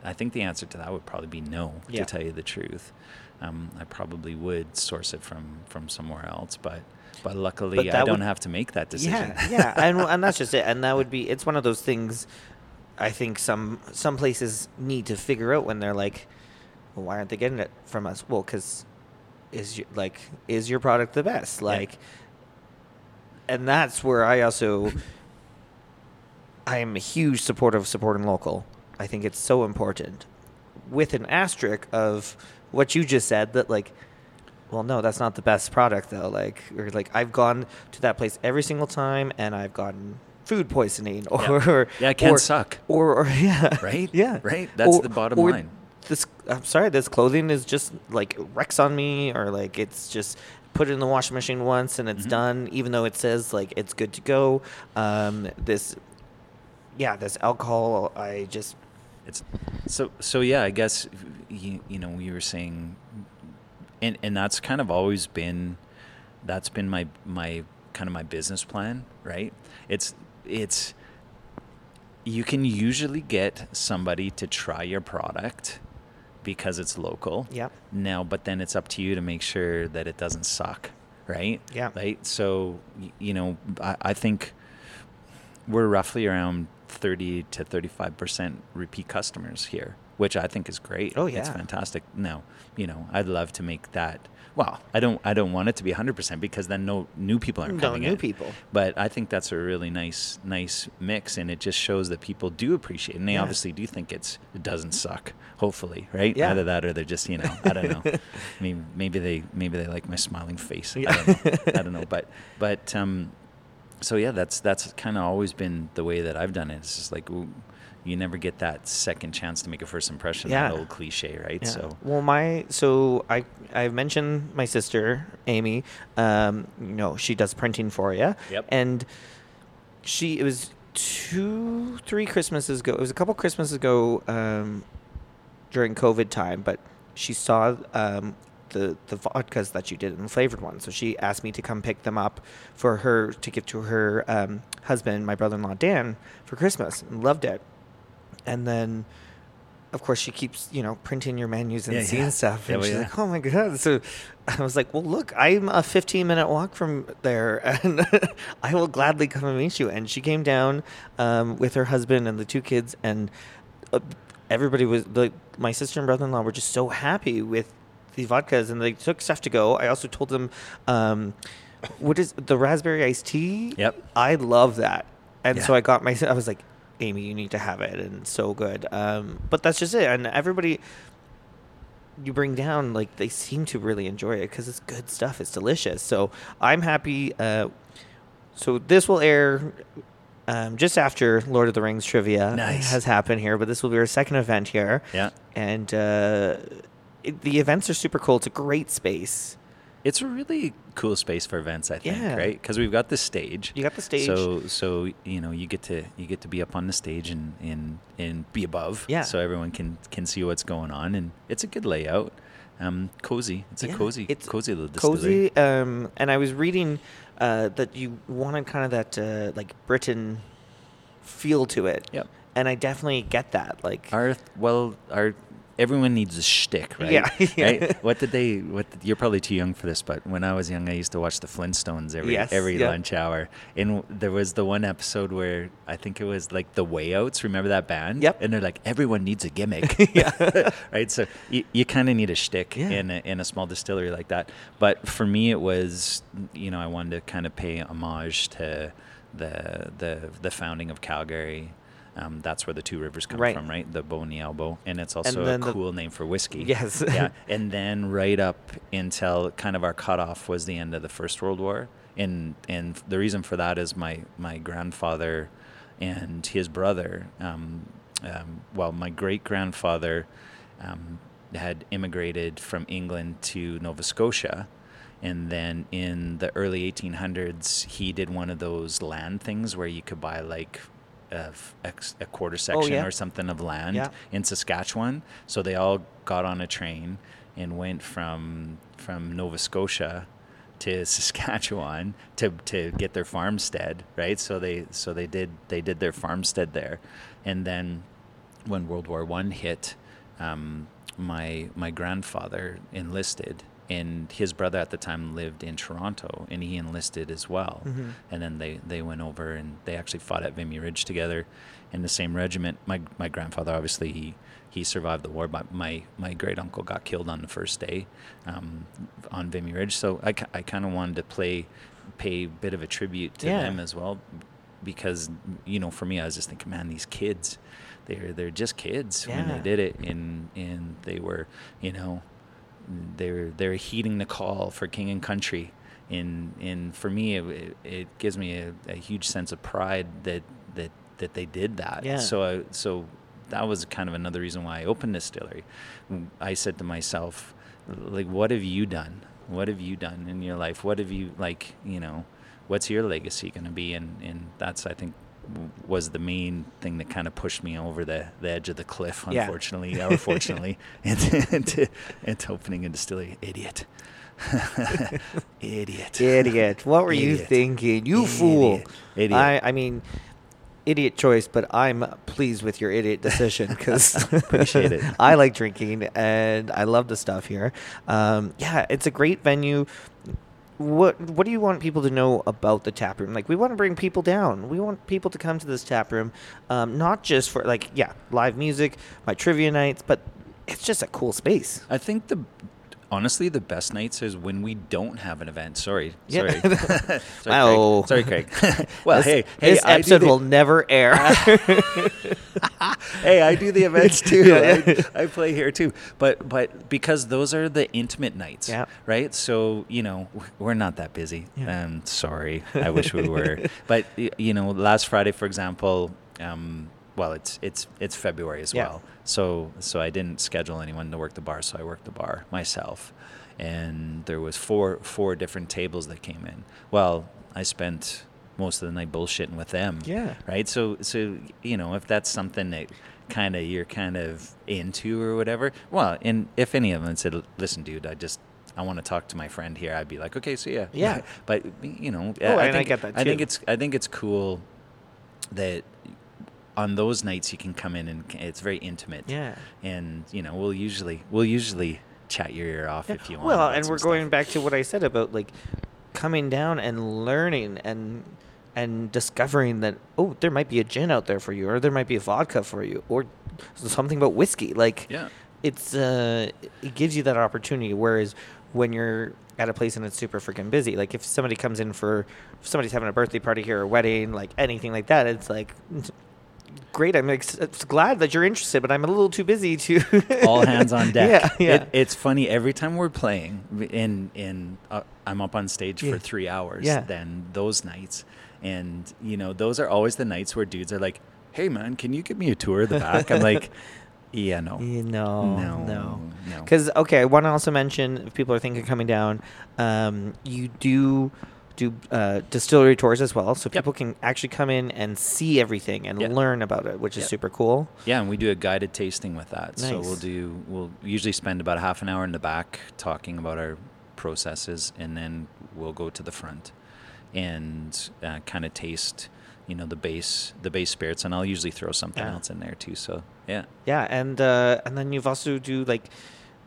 I think the answer to that would probably be no. Yeah. To tell you the truth, um, I probably would source it from from somewhere else, but. But luckily, But I don't would- have to make that decision. Yeah, yeah, and and that's just it. And that would be it's one of those things. I think some some places need to figure out when they're like, well, why aren't they getting it from us? Well, because is your like is your product the best? Like, and that's where I also I am a huge supporter of supporting local. I think it's so important. With an asterisk of what you just said that like well no, that's not the best product though. Like or like I've gone to that place every single time and I've gotten food poisoning or Yeah. Yeah, it can or, suck. Or, or yeah. Right? Yeah. Right? That's Or- the bottom line. This I'm sorry, this clothing is just like wrecks on me or like it's just put it in the washing machine once and it's Mhm. done even though it says like it's good to go. Um this yeah, this alcohol I just It's so so yeah. I guess you, you know you were saying, and and that's kind of always been, that's been my my kind of my business plan, right? It's it's you can usually get somebody to try your product because it's local. yeah. Now, but then it's up to you to make sure that it doesn't suck, right? Yeah. Right. So, you know, I, I think we're roughly around 30 to 35% repeat customers here, which I think is great. Oh, yeah, It's fantastic. Now, you know, I'd love to make that. Well, I don't. I don't want it to be 100% because then no new people aren't No coming new in. people. But I think that's a really nice, nice mix, and it just shows that people do appreciate, it. and they Yeah. obviously do think it's it doesn't suck. Hopefully, right? Yeah. Either that, or they're just you know, I don't know. maybe maybe they maybe they like my smiling face. Yeah. I don't know. I don't know. But but um, so yeah, that's that's kind of always been the way that I've done it. It's just like ooh, you never get that second chance to make a first impression. Yeah. That old cliche, right? Yeah. So well, my so I I've mentioned my sister Amy. Um, you know she does printing for you. Yep. And she it was two three Christmases ago. It was a couple Christmases ago um, during COVID time, but she saw um, the the vodkas that you did in the flavored ones. So she asked me to come pick them up for her to give to her um, husband, my brother-in-law Dan, for Christmas, and loved it. And then of course, she keeps, you know, printing your menus and Yeah, seeing yeah. stuff. And well, she's yeah. like, oh my God. So I was like, well, look, I'm a 15 minute walk from there and I will gladly come and meet you. And she came down um, with her husband and the two kids. And uh, everybody was, like, my sister and brother in law were just so happy with the vodkas and they took stuff to go. I also told them, um, what is the raspberry iced tea? Yep. I love that. And so I got my, I was like, Amy, you need to have it, and it's so good. Um, but that's just it. And everybody you bring down, like they seem to really enjoy it because it's good stuff. It's delicious. So I'm happy. Uh, so this will air um, just after Lord of the Rings trivia Nice. has happened here, but this will be our second event here, yeah, and uh, it, the events are super cool. It's a great space. it's a really cool space for events. I think, Yeah. right? Because we've got the stage. You got the stage. So so you know you get to you get to be up on the stage and and, and be above. Yeah. So everyone can can see what's going on and it's a good layout. Um, cozy. It's a cozy, it's cozy little distillery. cozy. Um, and I was reading uh, that you wanted kind of that uh, like Britain feel to it. Yep. And I definitely get that. Like, Our well, our everyone needs a shtick, right? Yeah, yeah. Right? What did they? What did, you're probably too young for this, but when I was young, I used to watch the Flintstones every Yes, every yeah. lunch hour. And there was the one episode where I think it was like the Wayouts. Remember that band? Yep. And they're like, everyone needs a gimmick. Yeah. right. So you, you kind of need a shtick Yeah. in a, in a small distillery like that. But for me, it was you know I wanted to kind of pay homage to the the the founding of Calgary. Um, that's where the two rivers come Right. from, right? The Bow and Elbow, and it's also a then the- cool name for whiskey. Yes. yeah. And then right up until kind of our cutoff was the end of the First World War, and and the reason for that is my my grandfather and his brother. Um, um, well, my great grandfather um, had immigrated from England to Nova Scotia. And then in the early 1800s, he did one of those land things where you could buy like a, f- ex- a quarter section Oh, yeah. or something of land Yeah. in Saskatchewan. So they all got on a train and went from from Nova Scotia to Saskatchewan to, to get their farmstead, right? So they so they did they did their farmstead there, and then when World War One hit, um, my my grandfather enlisted, and his brother at the time lived in Toronto, and he enlisted as well. Mhm. And then they, they went over and they actually fought at Vimy Ridge together in the same regiment. My my grandfather obviously he he survived the war, but my my great uncle got killed on the first day um, on Vimy Ridge. So I, I kind of wanted to play pay a bit of a tribute to Yeah. them as well, because you know, for me, I was just thinking, man, these kids, they're they're just kids when they did it, and and they were, you know, they're they're heeding the call for king and country, and and for me, it, it, gives me a, a huge sense of pride that that that they did that. Yeah. So I, so that was kind of another reason why I opened distillery. I said to myself, like, what have you done? What have you done in your life? What have you like? You know, what's your legacy going to be? And and that's I think was the main thing that kind of pushed me over the, the edge of the cliff, Yeah. unfortunately, or fortunately, into, into, into opening a distillery. Idiot. Idiot. Idiot. What were you thinking? You fool. Idiot. Idiot. I, I mean, idiot choice, but I'm pleased with your idiot decision because Appreciate it. I like drinking and I love the stuff here. Um, yeah, it's a great venue. What What do you want people to know about the tap room? Like, we want to bring people down. We want people to come to this tap room, um, not just for like, yeah, live music, my trivia nights, but it's just a cool space. I think the honestly the best nights is when we don't have an event. Sorry, Yeah. sorry, sorry, Wow. Craig. Sorry, Craig. well, this, hey, hey, this do episode the- will never air. hey, I do the events too. Yeah. I, I play here too. But but because those are the intimate nights, Yeah. right? So you know we're not that busy. Yeah. Um, sorry, I wish we were. but you know, last Friday, for example, um, well, it's it's it's February as Yeah. well. So so I didn't schedule anyone to work the bar, so I worked the bar myself. And there was four four different tables that came in. Well, I spent most of the night bullshitting with them Yeah. right so so you know if that's something that kind of you're kind of into or whatever well and if any of them said listen dude i just i want to talk to my friend here i'd be like okay see ya Yeah. but you know Oh, I, and I get that I think it's i think it's cool that on those nights you can come in and it's very intimate Yeah. and you know we'll usually we'll usually chat your ear off Yeah. if you want Well, and we're going stuff. back to what I said about like coming down and learning and and discovering that oh, there might be a gin out there for you, or there might be a vodka for you, or something about whiskey. Like yeah it's uh, it gives you that opportunity. Whereas when you're at a place and it's super freaking busy, like if somebody comes in for if somebody's having a birthday party here, or a wedding, like anything like that, it's like. Great, I'm ex- glad that you're interested, but I'm a little too busy to. all hands on deck. Yeah, yeah. It, it's funny every time we're playing, in in uh, I'm up on stage Yeah. for three hours. Yeah. Then those nights, and you know those are always the nights where dudes are like, "Hey man, can you give me a tour of the back?" I'm like, "Yeah, no, no, no, no. no." Because okay, I want to also mention if people are thinking of coming down, um, you do do uh, distillery tours as well, so Yep. people can actually come in and see everything and Yeah. learn about it, which is super cool. Yeah, and we do a guided tasting with that. So we'll do we'll usually spend about a half an hour in the back talking about our processes, and then we'll go to the front and uh, kind of taste, you know, the base the base spirits, and I'll usually throw something Yeah. else in there too. So yeah, Yeah, and uh, and then you've also do like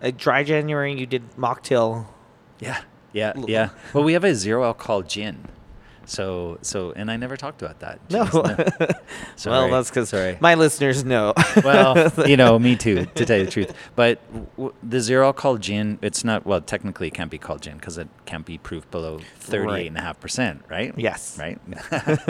a dry January. You did mocktail. yeah, yeah, yeah. Well, we have a zero alcohol gin. So so, and I never talked about that. No. Jeez, well, that's because sorry. my listeners know. well, you know, me too, to tell you the truth. But w- the zero alcohol gin, it's not, well, technically it can't be called gin because it can't be proof below 38.5%, right? Yes. Right?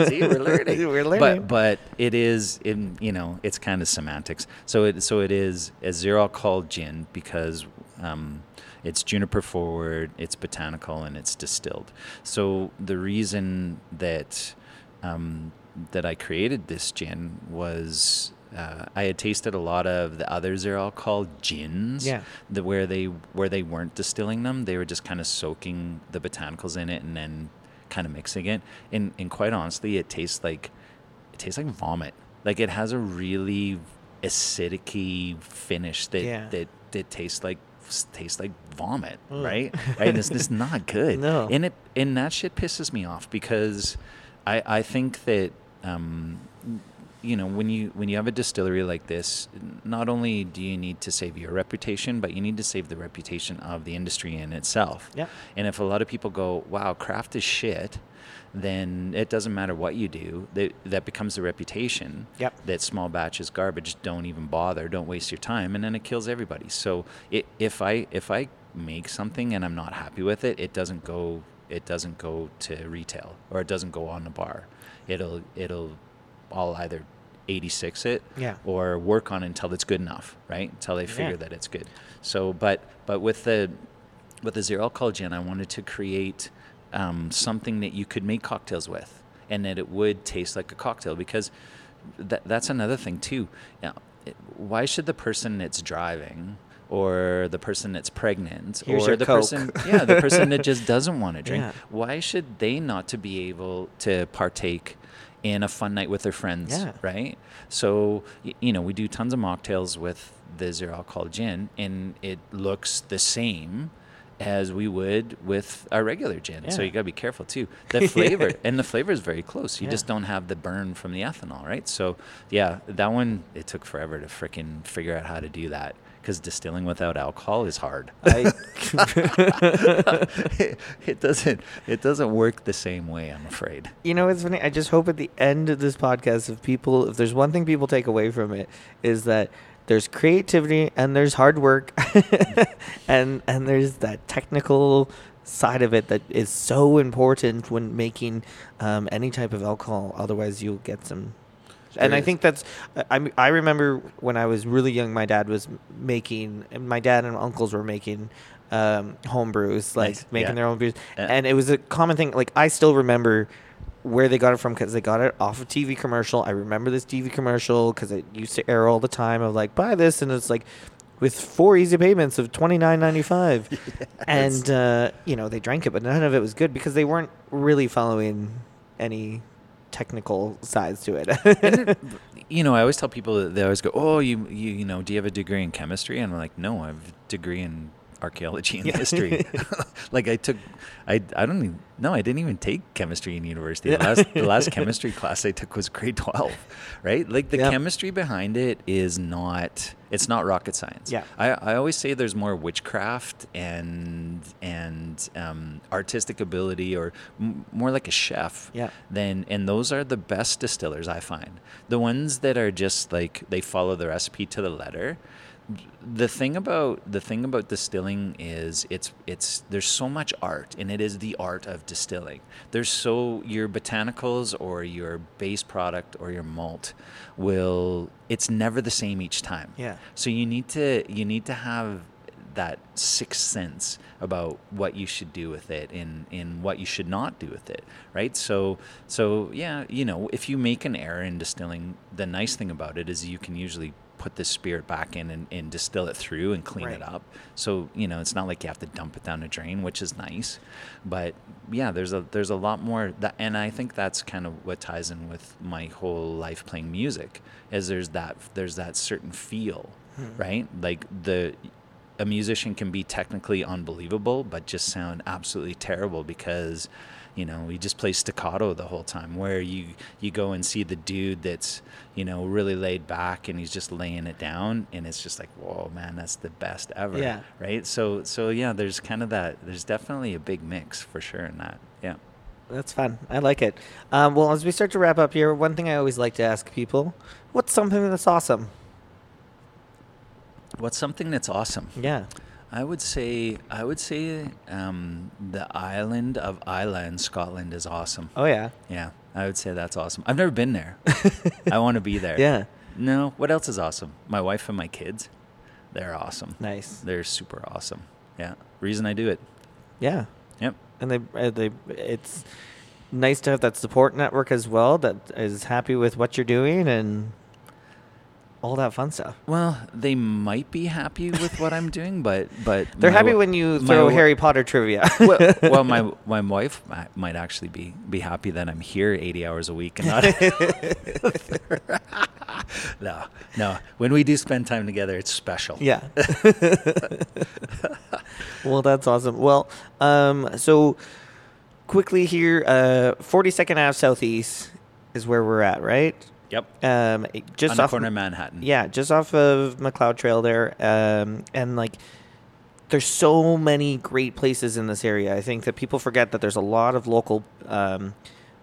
See, we're learning. We're learning. But, but it is, in, you know, it's kind of semantics. So it, so it is a zero alcohol gin because um, it's juniper forward, it's botanical, and it's distilled. So the reason that um, that I created this gin was uh, I had tasted a lot of the other zero called gins, Yeah. the, where they where they weren't distilling them, they were just kind of soaking the botanicals in it and then kind of mixing it. And and quite honestly, it tastes like it tastes like vomit. Like it has a really acidic finish that Yeah. that that tastes like tastes like vomit, Ugh. right? right? And it's not good. No. And it and that shit pisses me off because I I think that um you know when you when you have a distillery like this not only do you need to save your reputation but you need to save the reputation of the industry in itself Yeah. and if a lot of people go wow craft is shit then it doesn't matter what you do that that becomes the reputation Yep. that small batch is garbage don't even bother don't waste your time and then it kills everybody so it, if i if i make something and i'm not happy with it it doesn't go it doesn't go to retail or it doesn't go on the bar. It'll it'll I'll either 86 it Yeah. or work on it until it's good enough, right? Until they figure Yeah. that it's good. So, but but with the with the zero alcohol gin, I wanted to create um, something that you could make cocktails with, and that it would taste like a cocktail because that, that's another thing too. Yeah, it- why should the person that's driving or the person that's pregnant Here's or the Coke. person yeah the person that just doesn't want to drink Yeah. why should they not to be able to partake in a fun night with their friends Yeah. right so you know we do tons of mocktails with the zero alcohol gin and it looks the same as we would with our regular gin. So you got to be careful too. The flavor and the flavor is very close. You Yeah. just don't have the burn from the ethanol right? So yeah that one it took forever to freaking figure out how to do that because distilling without alcohol is hard. I, it, it doesn't it doesn't work the same way i'm afraid. You know, it's funny. I just hope at the end of this podcast, if people, if there's one thing people take away from it, is that there's creativity and there's hard work, and and there's that technical side of it that is so important when making um, any type of alcohol. Otherwise, you'll get some. And I think that's. I- I remember when I was really young, my dad was making, and my dad and uncles were making um, home brews, like Nice. making Yeah. their own brews, Yeah. and it was a common thing. Like I still remember where they got it from because they got it off a TV commercial. I remember this TV commercial because it used to air all the time. Of like buy this, and it's like with four easy payments of twenty nine ninety five, and uh, you know they drank it, but none of it was good because they weren't really following any technical sides to it. It- you know, I always tell people that they always go, "Oh, you, you, you know, do you have a degree in chemistry?" And I'm like, "No, I have a degree in archaeology and history." like I took, I, I don't even, no, I didn't even take chemistry in university. The last, the last chemistry class I took was grade twelve, right? Like the chemistry behind it is not, it's not rocket science. Yeah. I, I always say there's more witchcraft and and um, artistic ability, or m- more like a chef Yeah. then and those are the best distillers I find. The ones that are just like they follow the recipe to the letter. The thing about the thing about distilling is it's it's there's so much art and it is the art of distilling. There's so your botanicals or your base product or your malt will it's never the same each time. Yeah. So you need to you need to have that sixth sense about what you should do with it and, and what you should not do with it right so so yeah you know if you make an error in distilling the nice thing about it is you can usually put this spirit back in and, and distill it through and clean it up. So you know it's not like you have to dump it down the drain which is nice. But yeah there's a there's a lot more that and i think that's kind of what ties in with my whole life playing music is there's that there's that certain feel hmm. right? Like the a musician can be technically unbelievable but just sound absolutely terrible because you know he just plays staccato the whole time where you you go and see the dude that's you know really laid back and he's just laying it down and it's just like whoa man that's the best ever Yeah. right so so yeah there's kind of that there's definitely a big mix for sure in that yeah That's fun. I like it. Um, well, as we start to wrap up here, one thing I always like to ask people: What's something that's awesome? what's something that's awesome Yeah. I would say I would say um, the island of Islay in Scotland is awesome. Oh yeah. Yeah, I would say that's awesome. I've never been there. I want to be there. Yeah. No, what else is awesome? My wife and my kids, they're awesome. Nice. They're super awesome. Yeah, reason I do it. Yeah. Yep. And they, uh, they, it's nice to have that support network as well that is happy with what you're doing and all that fun stuff. Well, they might be happy with what I'm doing, but but They're happy wa- when you throw Harry Potter trivia. well, well, my my wife might actually be be happy that I'm here 80 hours a week and not. no, no. When we do spend time together, it's special. Yeah. well, that's awesome. Well, um, so quickly here, uh, 42nd Ave Southeast is where we're at, right? Yep. Um, just On the off corner of Manhattan. Yeah, just off of Macleod Trail there, um, and like. There's so many great places in this area. I think that people forget that there's a lot of local um,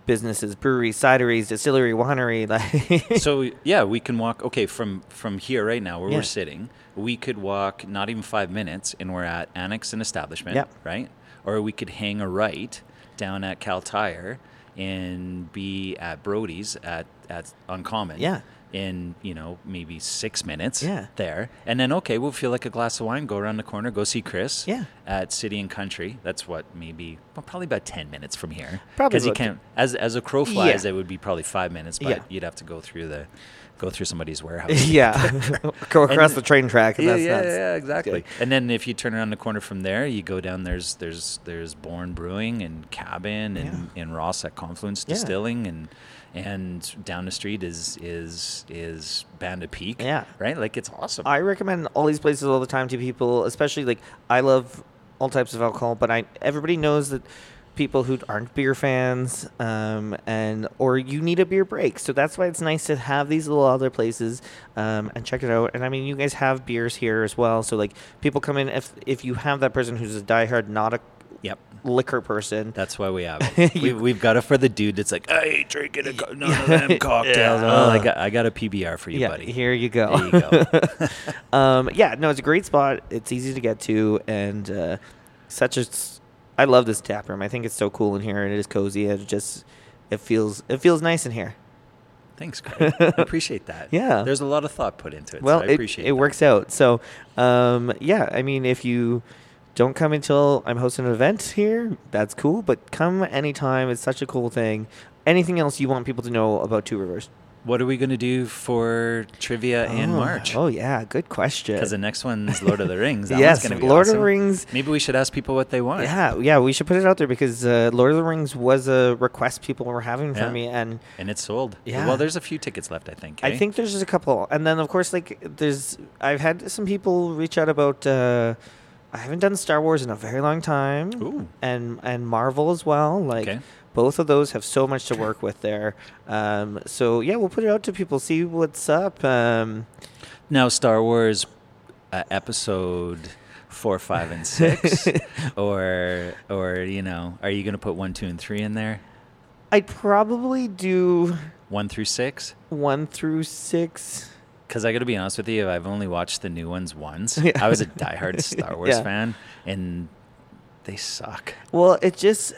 businesses, breweries, cideries, distillery, winery. Like so yeah, we can walk. Okay, from from here right now where Yeah. we're sitting, we could walk not even five minutes, and we're at Annex and Establishment. Yep. Right. Or we could hang a right down at Kal Tire and be at Brody's at at Uncommon. Yeah. In you know maybe six minutes. Yeah. There, and then okay, we'll feel like a glass of wine. Go around the corner. Go see Chris. Yeah. At City and Country. That's what maybe well, probably about ten minutes from here. Probably because you can't as as a crow flies, Yeah. it would be probably five minutes, but Yeah. you'd have to go through the go through somebody's warehouse. yeah, go across And- the train track. And yeah, that's yeah, yeah, exactly. And then if you turn around the corner from there, you go down. There's there's there's Born Brewing and Cabin and and Ross at Confluence Yeah. Distilling and and down the street is is is Banded Peak. Yeah. right. Like it's awesome. I recommend all these places all the time to people, especially like I love all types of alcohol, but I everybody knows that people who aren't beer fans um, and or you need a beer break. So that's why it's nice to have these little other places um, and check it out. And I mean, you guys have beers here as well. So like people come in if if you have that person who's a diehard not a yep. liquor person. That's why we have it. we, we've got it for the dude that's like, I ain't drinking a co- none of them cocktails. Yeah. Oh, I got I got a PBR for you, yeah, buddy. here you go. You go. um, yeah, no, it's a great spot. It's easy to get to, and uh, such a. I love this tap room. I think it's so cool in here, and it is cozy. It just, it feels, it feels nice in here. Thanks, Craig. I appreciate that. Yeah. There's a lot of thought put into it. well, so I it, appreciate it that. works out. So, um, yeah, I mean, if you don't come until I'm hosting an event here, that's cool. But come anytime. It's such a cool thing. Anything else you want people to know about Two Rivers? What are we going to do for trivia in Oh, March? Oh yeah, good question. Because the next one's Lord of the Rings. That yes, Lord awesome. of the Rings. Maybe we should ask people what they want. Yeah, yeah, we should put it out there because uh, Lord of the Rings was a request people were having from Yeah. me, and And it's sold. Yeah. Well, there's a few tickets left, I think. I eh? think there's just a couple. And then of course, like there's, I've had some people reach out about. Uh, I haven't done Star Wars in a very long time, Ooh. and and Marvel as well. Like Okay. both of those have so much to work with there. Um, so yeah, we'll put it out to people, see what's up. Um, Now, Star Wars uh, episode four, five, and six, or or you know, are you going to put one, two, and three in there? I'd probably do One through six? one through six. Because I got to be honest with you, I've only watched the new ones once. Yeah. I was a diehard Star Wars Yeah. fan, and they suck. Well, it just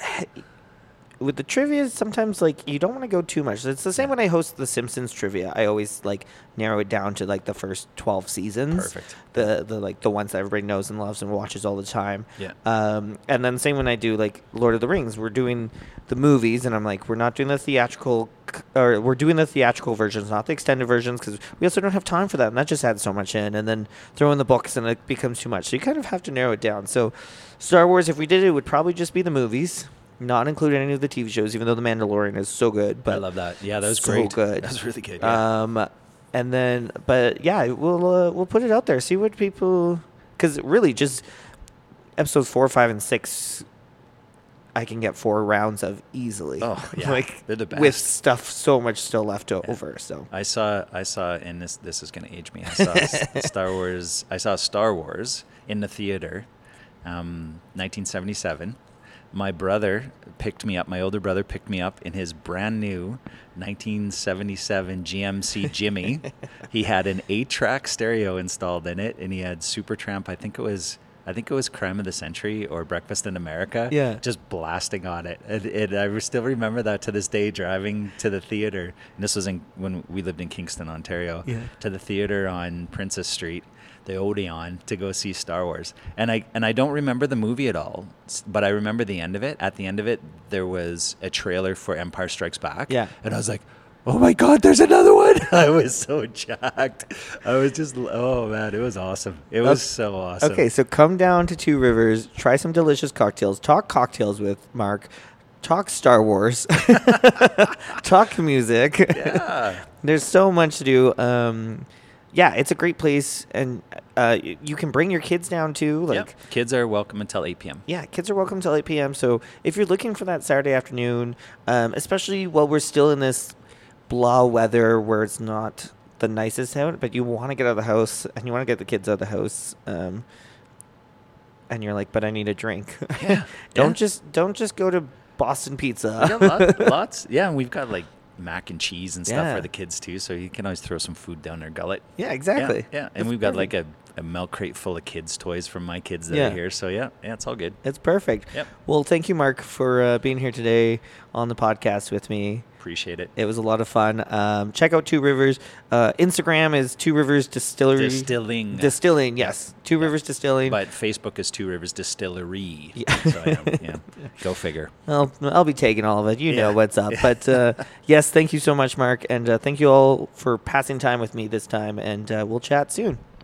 with the trivia sometimes like you don't want to go too much. It's the same when I host the Simpsons trivia. I always like narrow it down to like the first 12 seasons. Perfect. The the like the ones that everybody knows and loves and watches all the time. Yeah. Um and then same when I do like Lord of the Rings, we're doing the movies and I'm like we're not doing the theatrical c- or we're doing the theatrical versions, not the extended versions cuz we also don't have time for that and that just adds so much in and then throw in the books and it becomes too much. So you kind of have to narrow it down. So Star Wars if we did it, it would probably just be the movies. Not include any of the TV shows, even though The Mandalorian is so good. But I love that. Yeah, that was so great. good. That was really good. Yeah. Um, and then, but yeah, we'll uh, we'll put it out there. See what people, because really, just episodes four, five, and six, I can get four rounds of easily. Oh, yeah. like They're the best. with stuff so much still left over. So I saw I saw and this this is gonna age me. I saw Star Wars. I saw Star Wars in the theater, um, 1977. My brother picked me up. My older brother picked me up in his brand new 1977 GMC Jimmy. he had an eight-track stereo installed in it, and he had Supertramp. I think it was. I think it was Crime of the Century or Breakfast in America. Yeah. Just blasting on it. And, I still remember that to this day, driving to the theater. And this was in, when we lived in Kingston, Ontario. Yeah. To the theater on Princess Street, the Odeon, to go see Star Wars. And I and I don't remember the movie at all, but I remember the end of it. At the end of it, there was a trailer for Empire Strikes Back. Yeah. And I was like, oh my God, there's another one. I was so jacked. I was just, oh man, it was awesome. It was so awesome. okay, so come down to Two Rivers, try some delicious cocktails, talk cocktails with Mark, talk Star Wars, talk music. Yeah. There's so much to do. Um, yeah, it's a great place, and uh, you can bring your kids down too. Like, Yep. Kids are welcome until 8 p.m. yeah, kids are welcome till 8 p.m. So if you're looking for that Saturday afternoon, um, especially while we're still in this blah weather where it's not the nicest out, but you want to get out of the house and you want to get the kids out of the house, um, and you're like, but I need a drink. Yeah, don't yeah. just don't just go to Boston Pizza. We got lot, lots. Yeah, and we've got like mac and cheese and stuff Yeah. for the kids too, so you can always throw some food down their gullet. yeah, exactly. Yeah, yeah. and That's we've got perfect. like a milk crate full of kids' toys from my kids that Yeah. are here. So yeah, yeah, it's all good. It's perfect. Yep. Well, thank you, Mark, for uh, being here today on the podcast with me. Appreciate it. It was a lot of fun. Um, check out Two Rivers. Uh, Instagram is Two Rivers Distillery. Distilling. Distilling, yes. Two Yeah. Rivers Distilling. But Facebook is Two Rivers Distillery. Yeah. So yeah, yeah. Go figure. I'll, I'll be taking all of it. You know what's up. But uh, yes, thank you so much, Mark. And uh, thank you all for passing time with me this time. And uh, we'll chat soon.